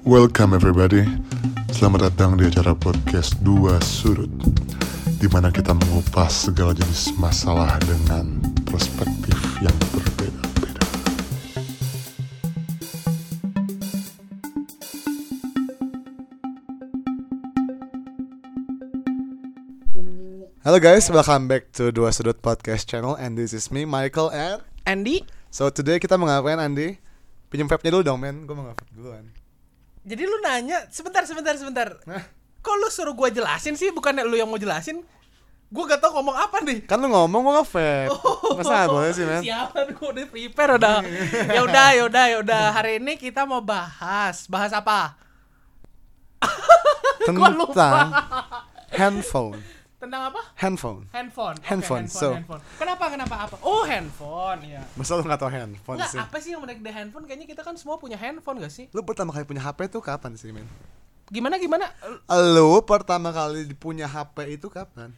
Welcome everybody Selamat datang di acara podcast Dua Sudut di mana kita mengupas segala jenis masalah dengan perspektif yang berbeda-beda. Halo guys, welcome back to Dua Sudut Podcast Channel and this is me Michael and Andy, so today kita mau ngapain Andi? Pinjem vape-nya dulu dong men, gue mau nge-vape duluan. Jadi lu nanya sebentar sebentar sebentar. Hah? Kok lu suruh gua jelasin sih bukannya lu yang mau jelasin? Gua gak tau ngomong apa nih. Kan lu ngomong gue nge-vape. Masa nggak boleh sih men? Siapa gua udah prepare udah. ya udah, ya udah, ya udah. Hari ini kita mau bahas, bahas apa? Tentang handphone. Tentang apa? Handphone. Handphone. Oke, Handphone, handphone, so- handphone. Kenapa? Kenapa apa? Oh, handphone, ya. Masa lu gak tau handphone Enggak, sih? apa sih yang menarik dari handphone? Kayaknya kita kan semua punya handphone gak sih? Lu pertama kali punya HP tuh kapan sih men? Gimana gimana? Lu pertama kali punya HP itu kapan?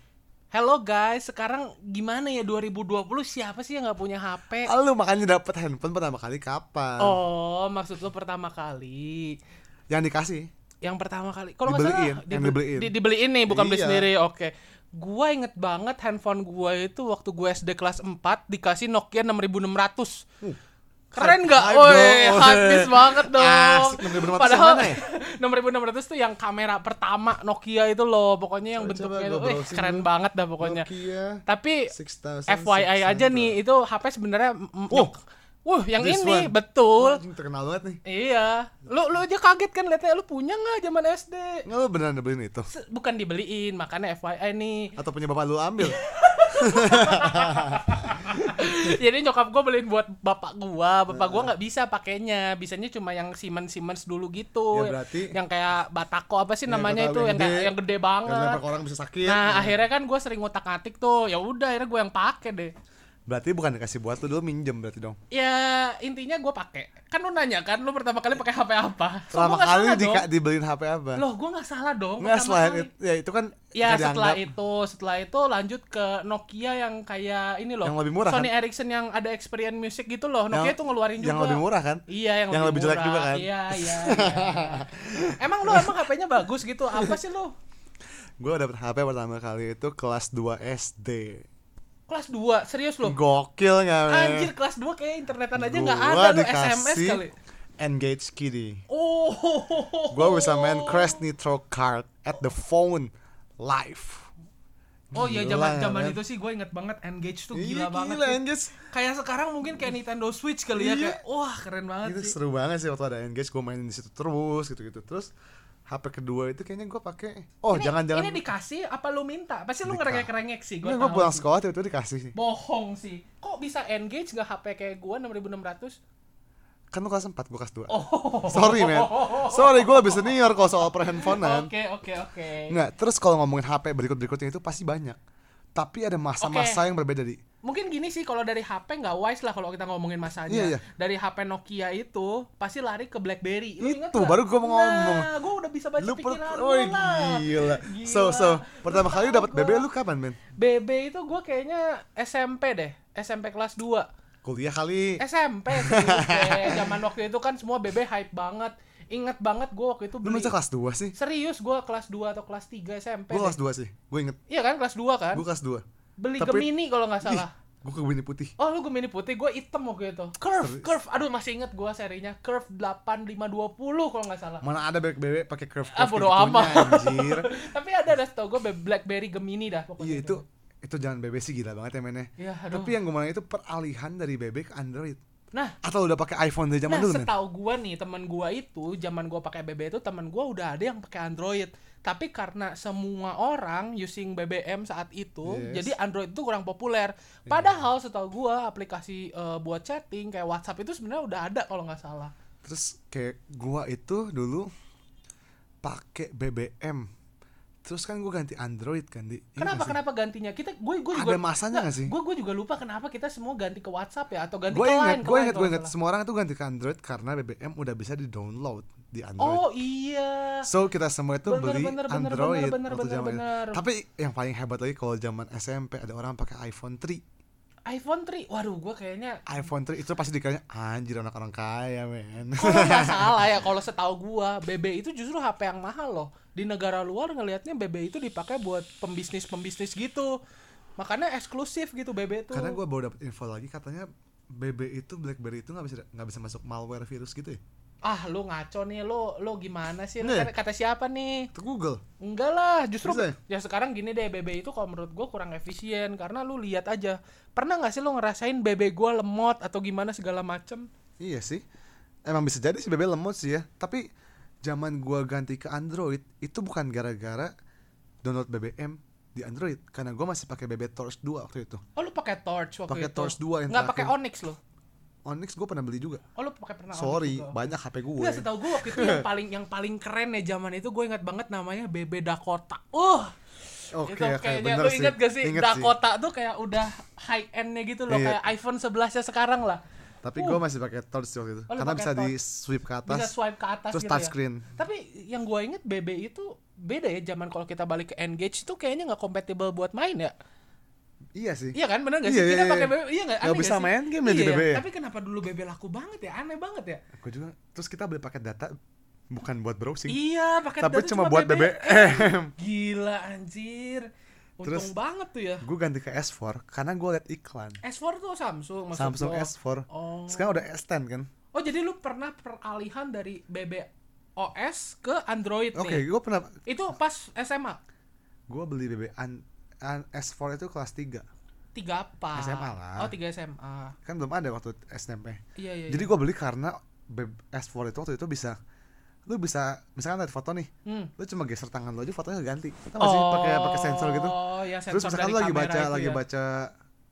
Hello guys, sekarang gimana ya 2020 siapa sih yang nggak punya HP? Lu makanya dapet handphone pertama kali kapan? Oh, maksud lu pertama kali. Yang dikasih? Yang pertama kali. Kalau nggak Dibeliin, salah, yang dibe- dibeliin. di- dibeliin nih, bukan beli Iya. sendiri. Oke. Gua inget banget handphone gua itu waktu gue SD kelas 4 dikasih Nokia 6600. Keren nggak? hype Woi, habis banget dong. Asik, 6600 yang Padahal mana ya? 6600 tuh yang kamera pertama Nokia itu loh, pokoknya yang Coba bentuknya gua itu eh, keren dulu. banget dah pokoknya. Nokia Tapi 6000 FYI aja nih, itu HP sebenarnya Oh, Wuh, yang this ini one. betul. Wah, terkenal banget nih. Iya. Lu lu aja kaget kan liatnya lu punya nggak zaman SD? Nggak lu beneran beliin itu? Se- Bukan dibeliin, makanya FYI nih. Atau punya bapak lu ambil? Jadi nyokap gua beliin buat bapak gua. Bapak gua nggak bisa pakainya. Bisanya cuma yang Siemens Siemens dulu gitu. Ya, berarti- yang kayak Batako apa sih Ya, namanya itu yang yang gede. yang gede Yang banget. ke orang bisa sakit. Nah, akhirnya kan gua sering ngutak-ngatik tuh. Ya udah akhirnya gua yang pakai deh. Berarti bukan dikasih buat lu dulu minjem berarti dong. Ya intinya gua pakai. Kan lu nanya kan lu pertama kali pakai HP apa? So, Pertama kali salah dong. dibeliin HP apa? Loh, gua nggak salah dong. Nggak kali. itu, ya itu kan Ya setelah dianggap. itu, setelah itu lanjut ke Nokia yang kayak ini loh. Yang lebih murah, Sony kan? Ericsson yang ada experience music gitu loh. Nokia Yang- tuh ngeluarin juga. Yang lebih murah kan? Iya, yang, Yang lebih jelek murah. juga kan? Iya, iya. iya. emang lu emang HP-nya bagus gitu? Apa sih lu? Gue dapet HP pertama kali itu kelas 2 SD. Kelas 2, serius lu? Gokil men? Anjir, kelas 2 kayak internetan aja Gua ada lu SMS kali. Engage Kitty. Oh. Gue bisa main Crash Nitro Kart at the phone live. Oh iya Gila, zaman zaman men. itu sih gue inget banget Engage tuh Iya, gila banget. gila. Engage. Kayak sekarang mungkin kayak Nintendo Switch kali ya Iya. kayak wah keren banget itu sih. seru banget sih waktu ada engage gue main di situ terus gitu gitu terus HP kedua itu kayaknya gue pakai oh Ini- jangan jangan Ini dikasih apa lu minta? Pasti lu ngerengek-rengek sih, gua gue tahu pulang sih. sekolah tiba-tiba dikasih sih Bohong sih. Kok bisa engage nggak HP kayak gua 6600? kan lu kelas 4 gue kelas 2 Oh. sorry man sorry gue lebih senior kalau soal per handphonean Oke, oke, oke. nggak terus kalau ngomongin HP berikut berikutnya itu pasti banyak tapi ada masa-masa Oke. yang berbeda di Mungkin gini sih kalau dari HP nggak wise lah kalau kita ngomongin masanya. Iya, iya. Dari HP Nokia itu pasti lari ke BlackBerry. Lu Itu, nggak? baru gua mau ngomong. Nah, gua udah bisa baca lu per pikiran oh lu lah. gila. so so pertama kali dapat BB lu kapan men BB itu gua kayaknya SMP deh. SMP kelas 2. kuliah kali SMP sih. zaman waktu itu kan semua BB hype banget. Ingat banget gua waktu itu lu beli. masa kelas 2 sih Serius gua kelas 2 atau kelas 3 SMP. gue kelas 2 sih gue inget Iya kan kelas 2 kan? gue kelas 2 Beli Tapi- Gemini kalau nggak salah. gue ke Gemini putih Oh lu Gemini putih, gue hitam waktu itu. Curve, Serius? curve. Aduh masih inget gue serinya. Curve 8520 kalau nggak salah. Mana ada bebek-bebek pakai curve Ah, curve bodo kayak gitunya, amat. anjir. Tapi ada dah tau gue BlackBerry Gemini dah pokoknya. Iya itu itu jangan bebek sih gila banget ya mainnya. Aduh. Tapi yang gue main itu peralihan dari bebek ke Android. Nah, Atau udah pakai iPhone dari zaman nah dulu setahu gue nih teman gue itu, zaman gue pakai BB itu teman gue udah ada yang pakai Android. Tapi karena semua orang using BBM saat itu, Yes. jadi Android itu kurang populer. Padahal setahu gue aplikasi eh, buat chatting kayak WhatsApp itu sebenarnya udah ada kalau nggak salah. Terus kayak gua itu dulu pakai BBM. Terus kan gue ganti Android kan di. Iya Kenapa kenapa gantinya? Kita gue gue Ada juga masanya nggak sih? Gue gue juga lupa kenapa kita semua ganti ke WhatsApp ya atau ganti Gue ke inget, Line. gue inget, gue inget. Semua orang tuh ganti ke Android karena BBM udah bisa di download di Android. Oh iya. So kita semua itu Bener, beli bener, bener, Android bener, bener, waktu bener, zaman itu. bener. Tapi yang paling hebat lagi kalau zaman SMP ada orang pakai iPhone 3. iPhone 3 waduh gua kayaknya iPhone 3 itu pasti dikiranya anjir anak orang kaya men kalau nggak salah ya kalau setahu gua BB itu justru HP yang mahal loh di negara luar ngelihatnya BB itu dipakai buat pembisnis pembisnis gitu. Makanya eksklusif gitu BB itu. Karena gue baru dapet info lagi katanya BB itu BlackBerry itu nggak bisa nggak bisa masuk malware virus gitu ya? Ah lu ngaco nih lu lu gimana sih? Lu Nih. kata, kata siapa nih? Itu Google. Enggak lah justru Bisa ya? sekarang gini deh BB itu kalau menurut gua kurang efisien karena lu lihat aja. Pernah nggak sih lu ngerasain BB gua lemot atau gimana segala macem? Iya sih. Emang bisa jadi sih BB lemot sih ya. Tapi zaman gua ganti ke Android itu bukan gara-gara download BBM di Android karena gua masih pakai BB Torch 2 waktu itu oh lu pakai torch waktu Pakai itu Torch 2 yang nggak pakai. Onyx lo Onyx gua pernah beli juga oh lu pakai pernah Onyx sorry juga. banyak HP gue Nggak setahu gue waktu itu yang paling yang paling keren ya zaman itu gue ingat banget namanya BB Dakota. Uh, oke itu oke kayaknya lu sih inget gak sih Inget sih. Dakota tuh kayak udah high endnya gitu loh Iya. kayak iPhone 11 nya sekarang lah. Tapi Uh. gue masih pakai Torch waktu itu Oh, karena bisa di swipe ke atas Bisa swipe ke atas terus gitu ya. touchscreen Tapi yang gue inget BB itu beda ya zaman kalau kita balik ke Engage itu kayaknya nggak kompatibel buat main ya. iya sih Iya kan bener gak sih? Iya, kita iya, pakai iya. BB iya nggak? Nggak bisa sih? main game ya di Iya, BB ya? Tapi kenapa dulu BB laku banget ya? Aneh banget ya. gue juga terus kita beli paket data bukan buat browsing Iya, tapi data cuma buat BBM Gila anjir. Untung Terus- banget tuh ya. gue ganti ke S4 karena gue liat iklan S4 tuh Samsung maksud Samsung lo. S4 Oh. sekarang udah S10 kan Oh, jadi lu pernah peralihan dari BB OS ke Android oke nih. gue pernah Itu pas SMA. gue beli BB an, an- S4 itu kelas 3 Tiga apa? SMA lah. Oh, tiga SMA. kan belum ada waktu SMP Iya, iya. jadi iya. gue beli karena BB S4 itu waktu itu bisa lu bisa misalkan lihat foto nih Hmm. lu cuma geser tangan lu aja fotonya ganti tau gak sih pakai pakai sensor gitu Oh, ya sensor terus misalkan lu lagi baca lagi ya. baca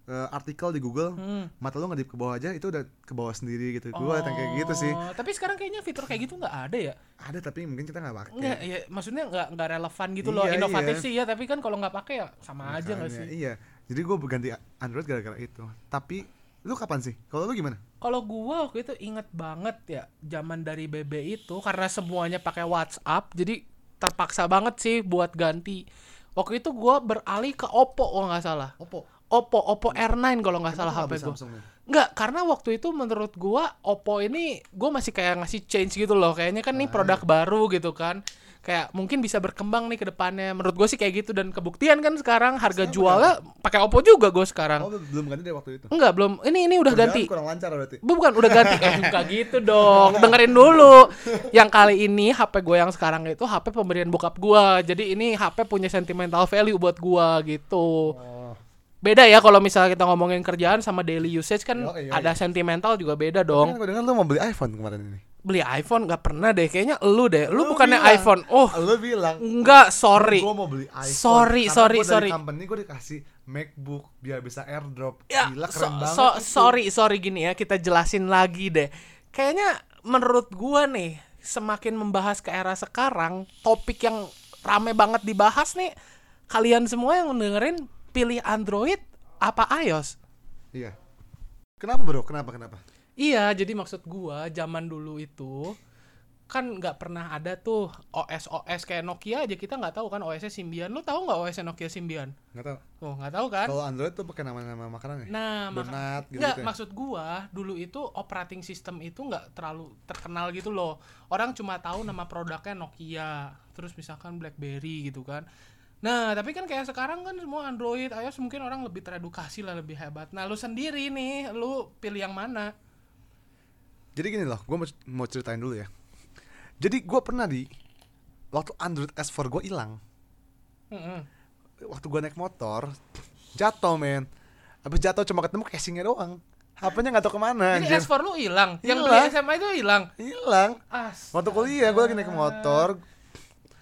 eh, artikel di Google Hmm. mata lu ngedip ke bawah aja itu udah ke bawah sendiri gitu gue liat yang kayak gitu sih Oh, Tapi sekarang kayaknya fitur kayak gitu nggak ada ya? ada tapi mungkin kita nggak pakai Enggak, ya maksudnya nggak nggak relevan gitu loh. Iya, Inovatif iya. sih ya, tapi kan kalau nggak pakai ya sama aja nggak Makanya, sih? iya jadi gue ganti Android gara-gara itu tapi lu kapan sih kalau lu gimana Kalau gua waktu itu inget banget ya zaman dari BB itu karena semuanya pakai WhatsApp jadi terpaksa banget sih buat ganti. Waktu itu gua beralih ke Oppo kalau nggak salah. Oppo Oppo Oppo R9 kalau nggak salah HP gua. Nggak, karena waktu itu menurut gua Oppo ini gua masih kayak ngasih change gitu loh. Kayaknya kan nih produk baru gitu kan. Kayak mungkin bisa berkembang nih ke depannya. Menurut gue sih kayak gitu. Dan kebuktian kan sekarang harga Sekarang jualnya pakai Oppo juga gue sekarang. oh lu belum ganti deh waktu itu. Enggak, belum. Ini ini udah Kerjaan ganti. kurang lancar berarti. Bu, bukan udah ganti. Eh enggak gitu dong. Dengerin dulu. Yang kali ini HP gue yang sekarang itu HP pemberian bokap gue jadi ini HP punya sentimental value buat gue gitu. Oh. Beda ya kalau misalnya kita ngomongin kerjaan sama daily usage kan Yoi, yoi. ada sentimental juga beda kan dong. gue dengar lu mau beli iPhone kemarin ini beli iPhone nggak pernah deh kayaknya lu deh lu, Lu bukannya bilang. iPhone oh lu bilang enggak sorry gue mau beli iPhone Sorry, Karena sorry, gua dari sorry. company gue dikasih MacBook biar bisa airdrop Ya, gila so- keren banget so- itu. sorry, sorry gini ya, kita jelasin lagi deh. Kayaknya menurut gua nih, semakin membahas ke era sekarang, topik yang rame banget dibahas nih, kalian semua yang dengerin pilih Android apa iOS? iya kenapa bro kenapa kenapa Iya, jadi maksud gua zaman dulu itu kan nggak pernah ada tuh OS OS kayak Nokia aja kita nggak tahu kan OS-nya Symbian. Lu tahu nggak OS Nokia Symbian? nggak tahu Oh, nggak tahu kan? kalau Android tuh pakai nama-nama makanan ya Nah, donat gitu, Nggak, ya? maksud gua dulu itu operating system itu nggak terlalu terkenal gitu loh. Orang cuma tahu nama produknya Nokia, terus misalkan BlackBerry gitu kan. Nah, tapi kan kayak sekarang kan semua Android, iOS mungkin orang lebih teredukasi lah, lebih hebat. Nah, lu sendiri nih, lu pilih yang mana? Jadi gini loh gue mau, mau ceritain dulu ya. Jadi gue pernah di waktu Android S4 gue hilang. Waktu gue naik motor jatuh men. Habis jatuh cuma ketemu casingnya doang. HP-nya nggak tahu ke mana anjir. S4 lu hilang, yang beli SMA itu hilang. hilang. As. waktu kuliah gue lagi naik motor.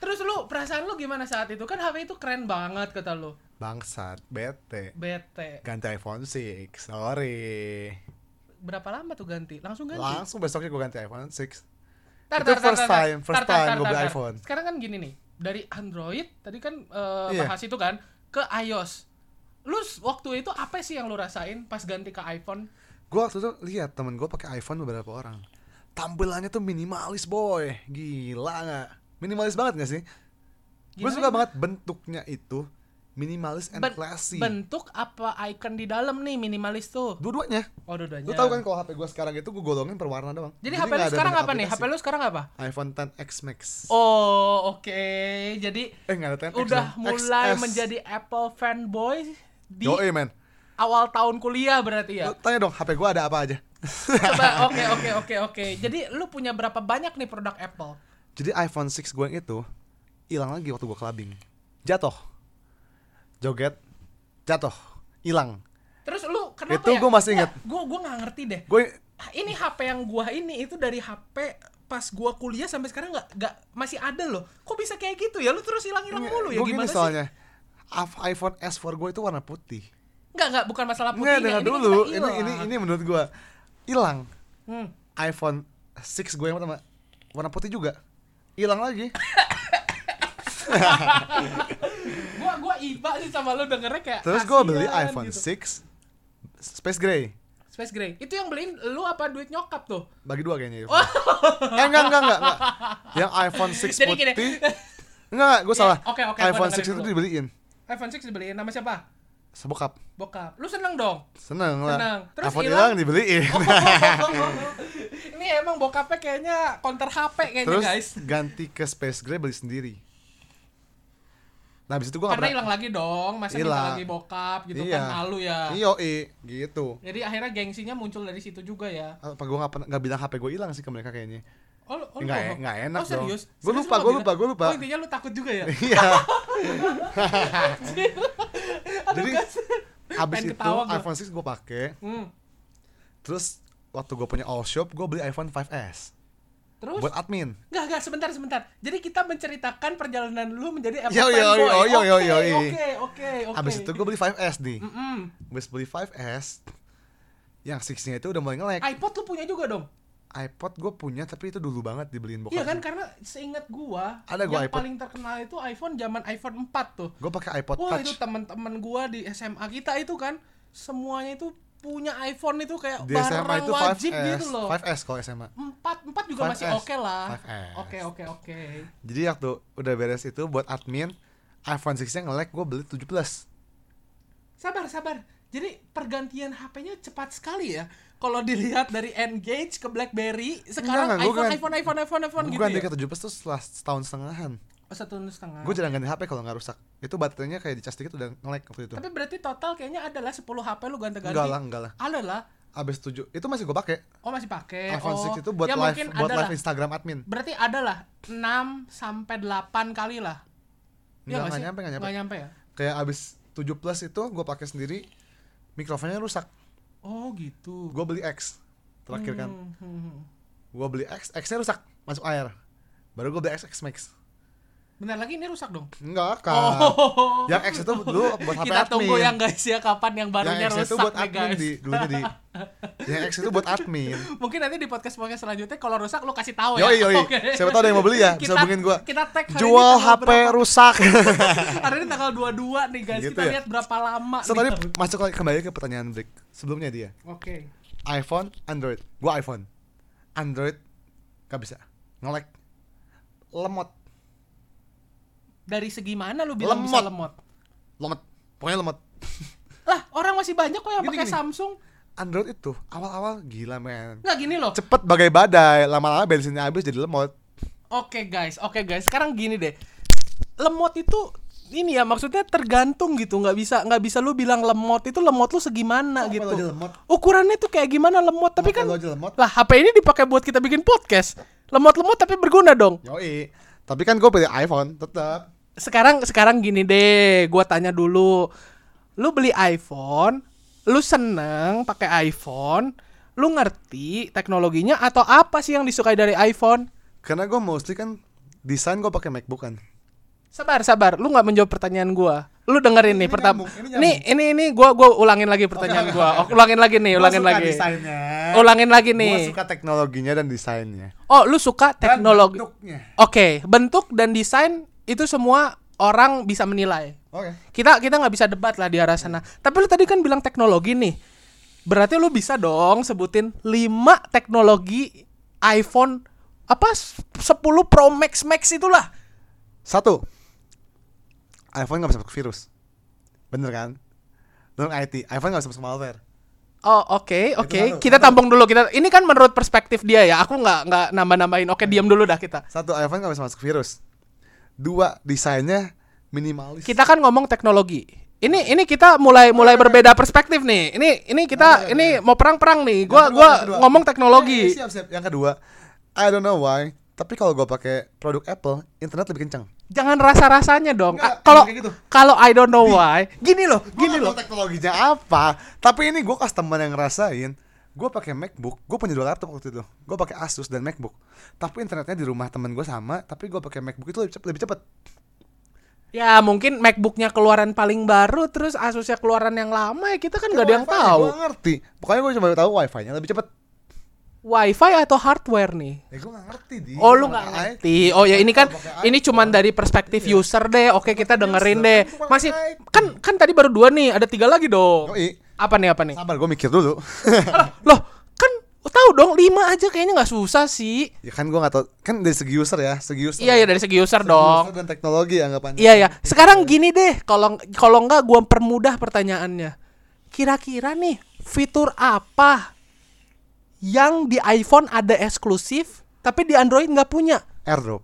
Terus lu perasaan lu gimana saat itu? Kan HP itu keren banget kata lu. bangsat bete. Bete. ganti iPhone 6 sorry Berapa lama tuh ganti? Langsung ganti. langsung besoknya gue ganti iPhone 6 Tar, Itu tar, tar, first tar, tar. time, first Tar, tar, time tar, beli iPhone. Sekarang kan gini nih, dari Android tadi kan eh, Iya. bahas itu kan ke iOS. Lu waktu itu apa sih yang lu rasain pas ganti ke iPhone? gue waktu itu lihat temen gue pakai iPhone beberapa orang tampilannya tuh minimalis boy gila nggak minimalis banget gak sih gue suka banget bentuknya itu minimalis and Ben- classy. bentuk apa icon di dalam nih minimalis tuh Dua-duanya. oh dua-duanya Lu tahu kan kalau HP gua sekarang itu gua golongin per warna doang. jadi, HP lu sekarang apa nih aplikasi. HP lu sekarang apa iPhone 10X Max. oh oke jadi Eh nggak ada 10X. udah dong. mulai XS. menjadi Apple fanboy di Yoi man. awal tahun kuliah berarti ya Lu tanya dong HP gua ada apa aja. Coba oke oke oke oke. Jadi lu punya berapa banyak nih produk Apple? Jadi iPhone 6 gue yang itu hilang lagi waktu gue clubbing. Jatuh. Joget. Jatuh. Hilang. Terus lu kenapa Itu ya? gua masih ingat. Gue gua nggak ngerti deh. Gue Ah, Ini HP yang gua ini itu dari HP pas gua kuliah sampai sekarang nggak nggak masih ada loh. Kok bisa kayak gitu ya? Lu terus hilang-hilang mulu ya gue gini gimana sih? soalnya. Af- iPhone S4 gue itu warna putih. Enggak enggak bukan masalah Enggak, putihnya. dengar dulu. Ini ini hilang. ini menurut gue hilang. Hmm. iPhone 6 gue yang pertama warna putih juga. Hilang lagi. Gua gua iba sih sama lu dengernya kayak Terus gue beli kasihan iPhone gitu. 6 Space Gray. Space Gray. Itu yang beliin lu apa duit nyokap tuh? Bagi dua kayaknya. ya. eh enggak enggak enggak enggak. Yang iPhone 6 Jadi putih. gini. Enggak, gue Iya, salah. oke, gua iPhone 6 dengerin itu dibeliin. iPhone 6 dibeliin nama siapa? Sebokap. Bokap. Lu seneng dong? Seneng lah. Seneng. Terus iPhone hilang? dibeliin. ini emang bokapnya kayaknya counter HP kayaknya Terus guys. ganti ke Space Gray beli sendiri. Nah, habis itu gue Karena hilang lagi dong, masa minta Hilang. lagi bokap gitu Iya. kan malu ya. Iyo, gitu. Jadi akhirnya gengsinya muncul dari situ juga ya. Apa gue gak, pernah, gak bilang HP gue hilang sih ke mereka kayaknya. Oh, oh lu Nggak- bohong? nggak enak oh, serius? dong. Gua Serius lupa, lu gua lupa, gua lupa. Oh, intinya lu takut juga ya? Iya. Jadi abis Pengen itu ketawa gua. iPhone 6 gue pakai. Hmm. Terus waktu gue punya all shop, gue beli iPhone 5s Terus? buat admin. Enggak, enggak, sebentar, sebentar. Jadi kita menceritakan perjalanan lu menjadi Apple Yo, yo, fanboy. yo, yo, yo, Oke. Oke, oke, oke. Abis itu gue beli 5s nih. Mm-mm. Abis beli 5s, yang 6-nya itu udah mulai nge-lag. iPod lu punya juga dong? iPod gue punya tapi itu dulu banget dibeliin bokap. Iya kan karena seingat gua Ada gua yang iPod. paling terkenal itu iPhone zaman iPhone 4 tuh. Gue pakai iPod Wah, Touch. itu teman-teman gua di SMA kita itu kan semuanya itu punya iPhone itu kayak Di SMA barang itu wajib 5S. gitu loh. 5S kalau SMA. 4 4 juga masih 5S. oke lah. 5S. Oke, oke, oke. Jadi waktu udah beres itu buat admin iPhone 6-nya nge-lag gue beli 7 Plus. Sabar, sabar. Jadi pergantian HP-nya cepat sekali ya. Kalau dilihat dari Engage ke BlackBerry, sekarang Enggak, enggak, gua iPhone, iPhone, iPhone, iPhone, iPhone Gue gitu ganti ya. ke 7 Plus tuh setelah setahun setengahan. Oh, satu setengah. Gue jarang ganti HP kalau nggak rusak. Itu baterainya kayak dicas dikit udah nge-lag waktu itu. Tapi berarti total kayaknya adalah 10 HP lu ganti-ganti. Enggak lah, enggak lah. Ada lah. Abis 7 itu masih gue pakai. Oh masih pakai. iPhone oh. 6 itu buat ya, live buat live. Instagram admin. Berarti ada lah 6 sampai 8 kali lah. Iya Enggak, nggak nggak sih? nyampe, nggak nyampe. Nggak nyampe ya? Kayak abis 7 Plus itu gue pakai sendiri mikrofonnya rusak. Oh gitu. Gue beli X terakhir kan. Hmm, hmm, hmm. Gue beli X, X-nya rusak masuk air. Baru gue beli X X Max. Bentar lagi ini rusak dong. Enggak kan. Oh. Yang X itu dulu buat HP Kita admin. tunggu yang guys ya kapan yang barunya yang X itu rusak buat nih admin guys. di dulunya di. Yang X itu buat admin. Mungkin nanti di podcast podcast selanjutnya kalau rusak lu kasih tahu ya. Yoi yoi. Oke. Siapa tahu ada yang mau beli ya, bisa Kita- hubungin gua. Kita tag hari ini Jual tanggal HP berapa. rusak. Hari ini tanggal 22 nih guys. Gitu kita ya? lihat berapa lama so nih. tadi masuk kembali ke pertanyaan break sebelumnya dia. Oke. iPhone, Android. Gua iPhone. Android gak bisa. Nge-lag. Lemot. Dari segi mana lu bilang bisa lemot? Lemot. Pokoknya lemot. Lah, orang masih banyak kok yang pakai. Samsung. Android itu awal-awal gila men. Nggak gini loh. Cepet bagai badai, lama-lama bensinnya habis jadi lemot. Oke guys, oke guys. Sekarang gini deh. Lemot itu ini ya maksudnya tergantung gitu nggak bisa nggak bisa lu bilang lemot itu lemot lu segimana Apa gitu lemot? ukurannya tuh kayak gimana lemot tapi Apa kan lemot? lah HP ini dipakai buat kita bikin podcast lemot-lemot tapi berguna dong Yoi. Tapi kan gue pilih iPhone tetap. Sekarang sekarang gini deh gua tanya dulu. Lu beli iPhone lu seneng pakai iPhone lu ngerti teknologinya atau apa sih yang disukai dari iPhone? Karena gue mostly kan desain gue pakai MacBook kan. sabar sabar. Lu nggak menjawab pertanyaan gua. Lu dengerin nih Ini pertama nyambung, ini nih ini ini. Gua gua ulangin lagi pertanyaan gua. Oh, ulangin lagi nih ulangin Gua suka lagi. Desainnya. ulangin lagi Gue nih suka teknologinya dan desainnya. oh lu suka teknologi oke bentuk dan desain itu semua orang bisa menilai Oke. kita kita nggak bisa debat lah di arah sana tapi lu tadi kan bilang teknologi nih berarti lu bisa dong sebutin 5 teknologi iPhone apa 10 Pro Max Max itulah Satu. iPhone nggak bisa pakai virus. Bener kan? Download IT, iPhone gak bisa masuk malware. Oh oke oke satu, kita satu. tampung dulu kita ini kan menurut perspektif dia ya aku nggak nggak nambah nambahin oke diam dulu dah kita Satu, iPhone gak bisa masuk virus. Dua, desainnya minimalis. kita kan ngomong teknologi ini ini kita mulai mulai berbeda perspektif nih ini ini kita ini mau perang perang nih gua kedua, gua kedua. ngomong teknologi eh, siap, siap. Yang kedua, I don't know why, tapi kalau gue pakai produk Apple, internet lebih kencang. jangan rasa rasanya dong kalau gitu. kalau I don't know why gini loh Gini gini loh teknologinya apa, tapi ini gue customer yang ngerasain. Gue pakai MacBook, gue punya dua laptop waktu itu. Gue pakai Asus dan MacBook. Tapi internetnya di rumah temen gue sama, tapi gue pakai MacBook itu lebih cepet. Lebih cepet. ya mungkin MacBooknya keluaran paling baru terus Asusnya keluaran yang lama ya kita kan nggak ada yang tahu Gue ngerti. Pokoknya gue cuma tahu wifi-nya lebih cepet. WiFi atau hardware nih Ya gue gak ngerti di. Oh lu nggak ngerti. Oh ya ini kan ini cuman dari perspektif Iya. user deh. Oke kita dengerin deh. Masih kan kan tadi baru dua nih. Ada tiga lagi dong. Yoi. Apa nih apa nih? Sabar, gue mikir dulu. Loh kan tahu dong lima aja kayaknya nggak susah sih. ya kan gue gak tau. Kan dari segi user ya, segi user. Iya ya dari segi user Segi dong. user dan teknologi anggapannya. Iya ya. Sekarang gini deh. Kalau kalau nggak gua permudah pertanyaannya. Kira-kira nih fitur apa yang di iPhone ada eksklusif tapi di Android nggak punya? AirDrop.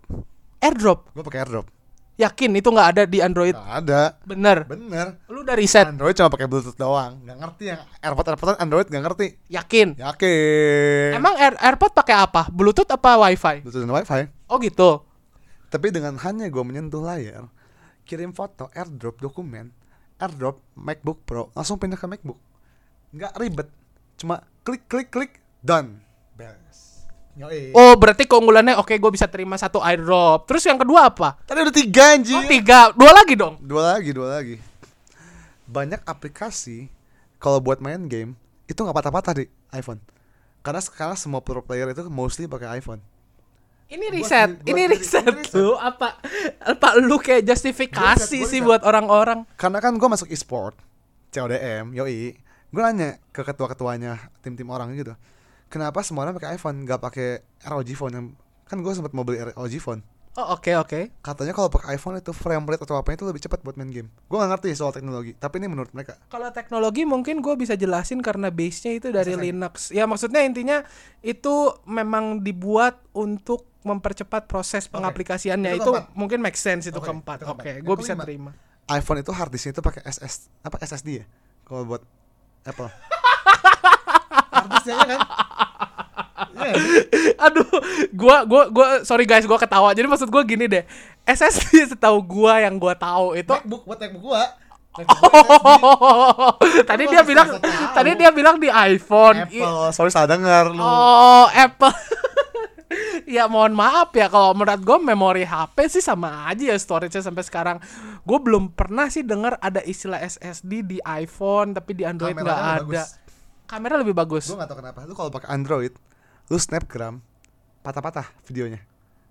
AirDrop. Gue pakai AirDrop. Yakin itu nggak ada di Android? Gak ada. Bener. Bener. Lu udah riset. Android cuma pakai Bluetooth doang. Gak ngerti yang AirPod AirPod Android gak ngerti. Yakin. Yakin. Emang Air AirPod pakai apa? Bluetooth apa WiFi? Bluetooth dan WiFi. Oh gitu. Tapi dengan hanya gue menyentuh layar, kirim foto, AirDrop dokumen, AirDrop MacBook Pro, langsung pindah ke MacBook. Nggak ribet. Cuma klik klik klik done. Yoi. Oh berarti keunggulannya oke gue bisa terima satu airdrop. Terus yang kedua apa? Tadi udah tiga anjing. Oh tiga, dua lagi dong. Dua lagi, dua lagi. Banyak aplikasi kalau buat main game itu nggak patah-patah di iPhone. Karena sekarang semua pro player itu mostly pakai iPhone. Ini Gua riset, sendiri- gua ini riset gua riset. lu apa? Apa lu kayak justifikasi Gua riset, gua sih buat orang-orang? Karena kan gue masuk e-sport, CODM, yoi. Gue nanya ke ketua-ketuanya tim-tim orang gitu. Kenapa semua orang pakai iPhone, nggak pakai ROG phone yang kan gue sempat mau beli ROG phone. Oh oke oke. Katanya kalau pakai iPhone itu frame rate atau apa itu lebih cepat buat main game. Gue nggak ngerti soal teknologi, tapi ini menurut mereka. Kalau teknologi mungkin gue bisa jelasin karena base-nya itu dari SSD. Linux. Ya maksudnya intinya itu memang dibuat untuk mempercepat proses pengaplikasiannya. Itu Itu, keempat. mungkin make sense itu Oke, keempat. itu. Oke, Yang gue bisa terima. iPhone itu hard disknya itu pakai SS apa SSD ya? Kalau buat Apple. hard disknya kan? Iya sih? Aduh, gua gua gua sorry guys, gua ketawa. Jadi maksud gua gini deh. SSD setahu gua yang gua tahu itu MacBook buat MacBook gua. tadi Gua dia bilang tadi dia bilang di iPhone. Apple, sorry salah dengar lu. Oh, Apple. ya mohon maaf ya kalau menurut gue memori HP sih sama aja ya storage-nya sampai sekarang. Gue belum pernah sih dengar ada istilah SSD di iPhone tapi di Android nggak ada. bagus. Kamera lebih bagus. Gue gak tau kenapa. Lu kalau pakai Android, lu snapgram patah-patah videonya.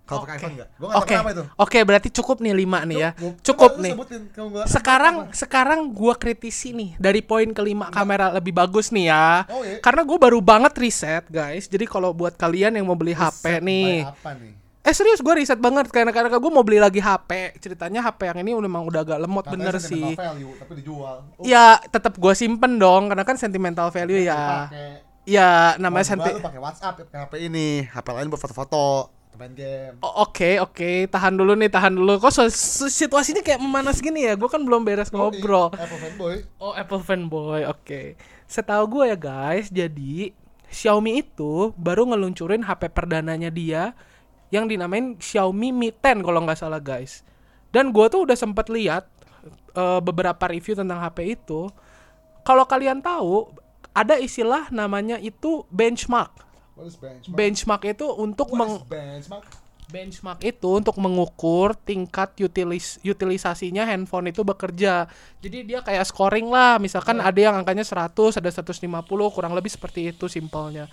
Kalau pakai Oke. iPhone enggak? Gue gak tau Oke, kenapa itu. oke berarti cukup nih lima nih ya. Cukup. Nih. sebutin keunggulan- Sekarang apa? sekarang gua kritisi nih dari poin kelima kamera lebih bagus nih ya. Oh, iya. Karena gue baru banget riset guys. Jadi kalau buat kalian yang mau beli HP Set nih, Apa nih? Eh serius gue riset banget karena karena gue mau beli lagi HP. Ceritanya HP yang ini memang udah agak lemot Katanya bener sih. Value, tapi dijual. Oh, Ya tetap gue simpen dong karena kan sentimental value ya. pakai- Ya namanya senti. lu pakai WhatsApp, pakai HP ini, HP lain buat foto-foto, main game. Oh, Oke oke tahan dulu nih tahan dulu. Kok so- so- situasinya kayak memanas gini ya? Gue kan belum beres ngobrol. Oh, iya, Apple fanboy. Oh Apple fanboy, oke. Setahu gue ya guys, jadi Xiaomi itu baru ngeluncurin HP perdananya dia yang dinamain Xiaomi Mi 10 kalau nggak salah guys. Dan gue tuh udah sempet lihat eh, beberapa review tentang HP itu. Kalau kalian tahu ada istilah namanya itu benchmark. What is benchmark? Benchmark itu untuk What meng benchmark? benchmark itu untuk mengukur tingkat utilis utilisasinya handphone itu bekerja. Jadi dia kayak scoring lah, misalkan ada yang angkanya 100, ada 150, kurang lebih seperti itu simpelnya.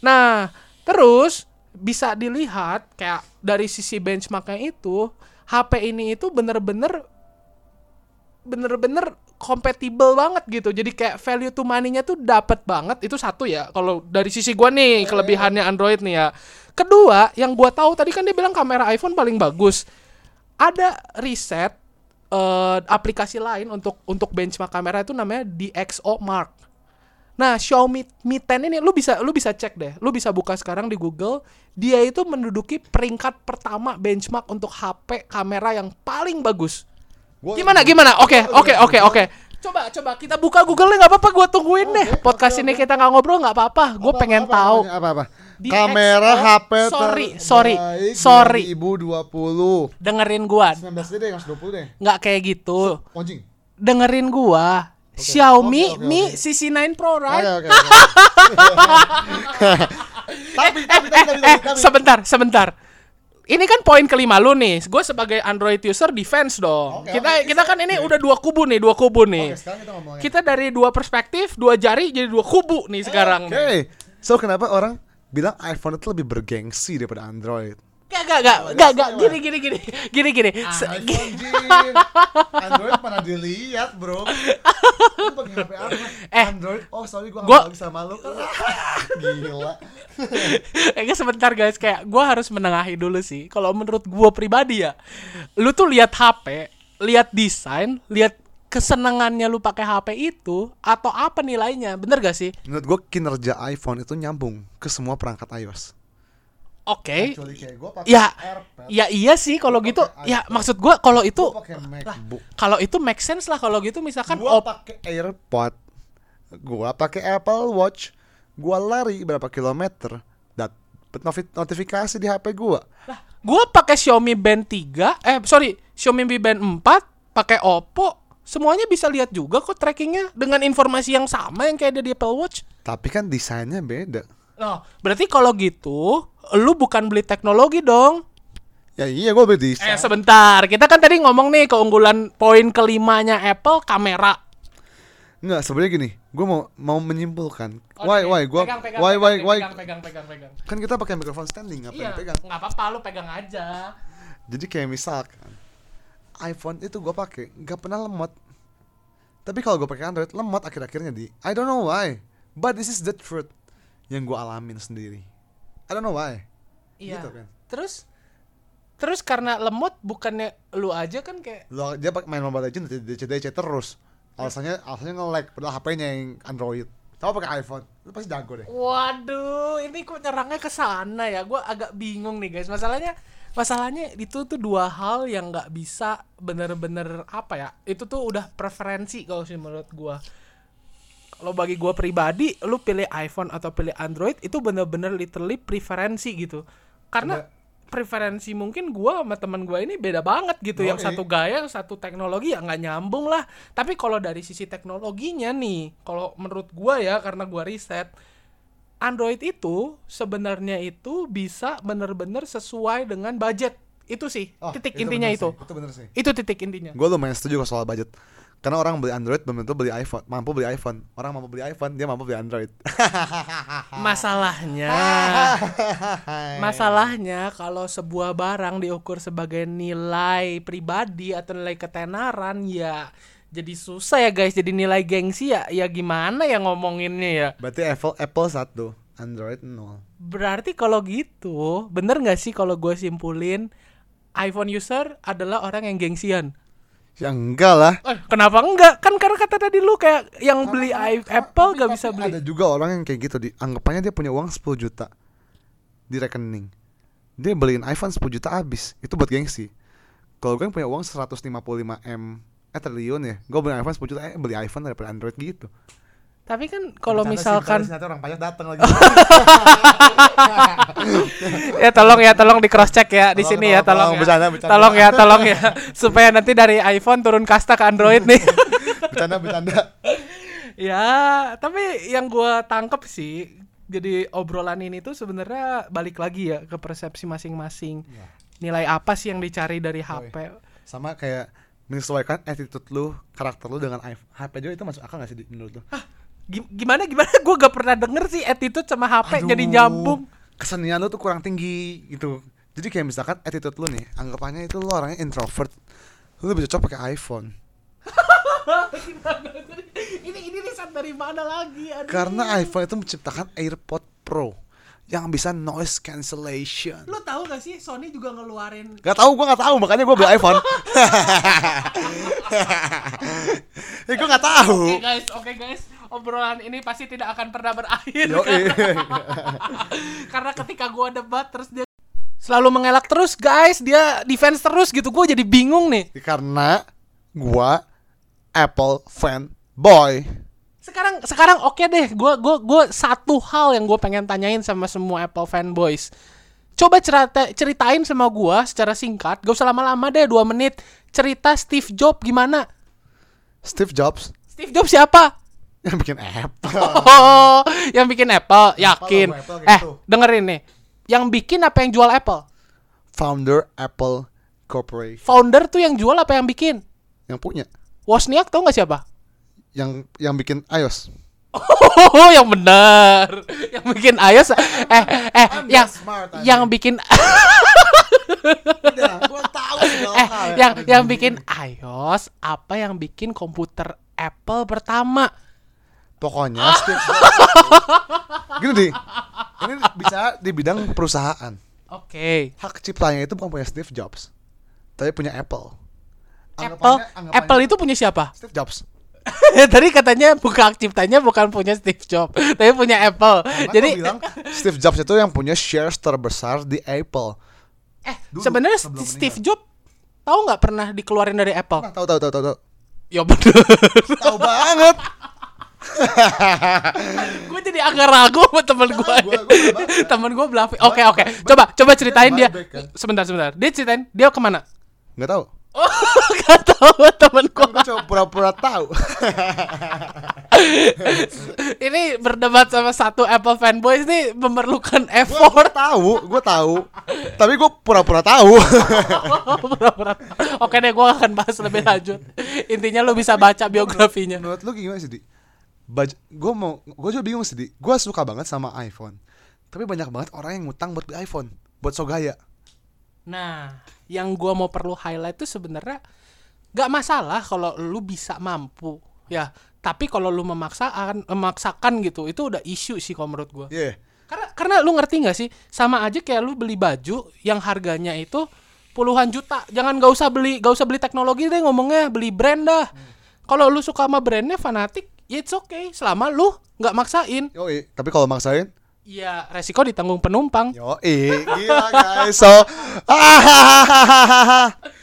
Nah, terus bisa dilihat kayak dari sisi benchmarknya itu, HP ini itu bener-bener bener-bener compatible banget gitu. Jadi kayak value to money-nya tuh dapat banget. Itu satu ya. Kalau dari sisi gua nih kelebihannya Android nih ya. Kedua, yang gua tahu tadi kan dia bilang kamera iPhone paling bagus. Ada riset eh, aplikasi lain untuk untuk benchmark kamera itu namanya DxO Mark. Nah, Xiaomi Mi 10 ini lu bisa lu bisa cek deh. Lu bisa buka sekarang di Google. Dia itu menduduki peringkat pertama benchmark untuk HP kamera yang paling bagus. Gua- Gimana gimana? Oke, oke, oke, oke. Coba coba kita buka Google nggak apa-apa gua tungguin deh. Oke, Podcast oke, ini kita nggak ngobrol nggak apa-apa. Gue Apa- pengen apa tahu. apa apa DxO, kamera HP sorry, sorry, sorry. 2020 Dengerin gua. 19 deh deh, 20 deh. Nggak kayak gitu. Ponjing. Dengerin gua. Xiaomi oke, oke, Mi oke. CC9 Pro, right? oke. oke. Tapi tapi tapi tapi eh, tapi. sebentar, sebentar. Ini kan poin kelima lu nih. Gue sebagai Android user defense dong. Oke, kita oke, kita kan ini udah dua kubu nih, dua kubu Oke, nih. sekarang kita ngomongin. Kita dari dua perspektif, dua jari jadi dua kubu nih sekarang. Oke. So kenapa orang bilang iPhone itu lebih bergengsi daripada Android? Gak, gak, gak, gak, gak, gini, gini, gini, gini, gini. Se- Ah, iPhone Jin. Android mana dilihat, Bro. Lu pakai HP apa? Eh. Android. Oh, sorry gua Gua- enggak lagi sama lu. Gila. Eh guys, sebentar guys, kayak gue harus menengahi dulu sih. Kalau menurut gue pribadi ya, lu tuh lihat HP, lihat desain, lihat kesenangannya lu pakai HP itu atau apa nilainya, bener gak sih? Menurut gua kinerja iPhone itu nyambung ke semua perangkat iOS. Oke, pakai ya, ya iya sih kalau gitu. Ya maksud gue kalau itu, kalau itu make sense lah kalau gitu misalkan gua op, pakai AirPod. Gua pakai Apple Watch. Gua lari berapa kilometer. Novi- notifikasi di HP gua. gue pakai Xiaomi Band 3, eh sorry, Xiaomi Mi Band 4, pakai Oppo, semuanya bisa lihat juga kok trackingnya dengan informasi yang sama yang kayak ada di Apple Watch. Tapi kan desainnya beda. Loh, berarti kalau gitu, lu bukan beli teknologi dong. Ya iya gua beli desain. Eh, sebentar. Kita kan tadi ngomong nih keunggulan poin kelimanya Apple kamera. Enggak, sebenarnya gini, gue mau mau menyimpulkan. Oke, why why gue why pegang, why why pegang, pegang, pegang, pegang. kan kita pakai mikrofon standing ngapain Iya, pegang. nggak apa-apa lu pegang aja. Jadi kayak misalkan iPhone itu gue pakai nggak pernah lemot. Tapi kalau gue pakai Android lemot akhir-akhirnya di. I don't know why, but this is the truth yang gue alamin sendiri. I don't know why. Iya. Gitu kan. Terus terus karena lemot bukannya lu aja kan kayak Lo dia pakai main Mobile Legends DC DC terus. Alasannya alasannya nge-lag padahal HP-nya yang Android. Tahu pakai iPhone, lu pasti jago deh. Waduh, ini kok nyerangnya ke sana ya? Gua agak bingung nih guys. Masalahnya, masalahnya itu tuh dua hal yang nggak bisa bener-bener apa ya? Itu tuh udah preferensi kalau sih menurut gua. Kalau bagi gua pribadi, lu pilih iPhone atau pilih Android itu bener-bener literally preferensi gitu. Karena preferensi mungkin gua sama teman gua ini beda banget gitu. Yang Yoi. satu gaya, yang satu teknologi ya nggak nyambung lah. Tapi kalau dari sisi teknologinya nih, kalau menurut gua ya karena gua riset, Android itu sebenarnya itu bisa bener-bener sesuai dengan budget. Itu sih Oh, titik itu intinya bener itu. sih, itu bener sih. Itu titik intinya. Gue lumayan setuju kalau soal budget. Karena orang beli Android belum tentu beli iPhone, mampu beli iPhone. Orang mampu beli iPhone, dia mampu beli Android. Masalahnya, masalahnya kalau sebuah barang diukur sebagai nilai pribadi atau nilai ketenaran ya jadi susah ya guys. Jadi nilai gengsi ya ya gimana ya ngomonginnya ya. Berarti Apple Apple satu, Android nol. Berarti kalau gitu, bener nggak sih kalau gue simpulin iPhone user adalah orang yang gengsian? Ya enggak lah. Eh, kenapa enggak? Kan karena kata tadi lu kayak yang beli i- Apple gak bisa beli. Ada juga orang yang kayak gitu di anggapannya dia punya uang 10 juta di rekening. Dia beliin iPhone 10 juta habis. Itu buat gengsi. Kalau gue yang punya uang 155 M eh triliun ya. Gue beli iPhone 10 juta eh beli iPhone daripada Android gitu. Tapi kan kalau misalkan orang pajak datang lagi. ya tolong ya tolong di cross check ya di Tolong, sini ya tolong, tolong ya. bercanda, bercanda. Tolong ya tolong ya supaya nanti dari iPhone turun kasta ke Android nih. bercanda bercanda. ya, tapi yang gua tangkep sih jadi obrolan ini tuh sebenarnya balik lagi ya ke persepsi masing-masing. Iya. Nilai apa sih yang dicari dari HP? Sama kayak menyesuaikan attitude lu, karakter lu dengan iPhone. HP juga itu masuk akal gak sih menurut lu? Gim- Gimana gimana gua gak pernah denger sih attitude sama HP jadi Aduh, nyambung. Kesenian lu tuh kurang tinggi gitu. Jadi kayak misalkan attitude lu nih, anggapannya itu lu orangnya introvert. Lu lebih cocok pakai iPhone. ini ini riset dari mana lagi? Aduh. Karena iPhone itu menciptakan AirPod Pro yang bisa noise cancellation. Lu tahu gak sih Sony juga ngeluarin Gak tahu, gue gak tahu, makanya gue beli iPhone. eh, gue gak tahu. Oke guys, oke guys, obrolan ini pasti tidak akan pernah berakhir Yo, karena, karena ketika gua debat terus dia selalu mengelak terus guys, dia defense terus gitu, gue jadi bingung nih. Karena gue Apple fanboy. Sekarang sekarang oke deh, gue gua gua satu hal yang gue pengen tanyain sama semua Apple fanboys. Coba cerita ceritain sama gua secara singkat, gak usah lama-lama deh, dua menit. Cerita Steve Jobs gimana? Steve Jobs Steve Jobs siapa? yang bikin Apple. Oh, yang bikin Apple, yakin. Apple eh, gitu. dengerin nih. Yang bikin apa yang jual Apple? Founder Apple Corporation Founder tuh yang jual apa yang bikin? yang punya, Wozniak tau nggak siapa? yang yang bikin iOS. Oh, yang benar. Yang bikin iOS eh eh yang smart, yang bikin Udah, gua tahu eh yang yang bikin iOS apa yang bikin komputer Apple pertama? Pokoknya Jobs. Gini deh. Ini bicara di bidang perusahaan. Oke. Hak ciptanya itu bukan punya Steve Jobs, tapi punya Apple. Apple Anggapannya- anggapannya Apple itu punya siapa? Steve Jobs. Tadi katanya buka hak ciptanya bukan punya Steve Jobs, tapi punya Apple. Karena Jadi bilang Steve Jobs itu yang punya shares terbesar di Apple. eh sebenarnya Steve Jobs tahu nggak pernah dikeluarin dari Apple? Nah, tahu tahu tahu tahu tahu. Ya bener. Tahu banget. Gue jadi agak ragu sama temen gue. gua- gua bluffing. temen gue bluffing. Oke oke. Coba coba ceritain dia. kan? Sebentar sebentar. Dia ceritain dia ke mana? Nggak tahu. Oh, gak tahu temen gue. Kan gue coba pura-pura tahu. Ini berdebat sama satu Apple fanboys nih memerlukan Gue effort. tahu, gue tahu. Tapi gue pura-pura tahu. Pura-pura. Oke deh, gue akan bahas lebih lanjut. Intinya lu bisa baca biografinya. Menurut lu gimana sih, Di? Baj gue mau, gue juga bingung sih. Gue suka banget sama iPhone. Tapi banyak banget orang yang ngutang buat beli iPhone, buat so gaya. Nah, yang gua mau perlu highlight tuh sebenarnya gak masalah kalau lu bisa mampu, ya. Tapi kalau lu memaksakan, memaksakan gitu, itu udah isu sih kalau menurut gua. Iya. Karena karena lu ngerti nggak sih, sama aja kayak lu beli baju yang harganya itu puluhan juta. Jangan gak usah beli, gak usah beli teknologi deh ngomongnya, beli brand dah. Kalau lu suka sama brandnya fanatik, ya it's okay. Selama lu nggak maksain, Yoi, tapi kalau maksain, ya resiko ditanggung penumpang. yoi, gila guys. So,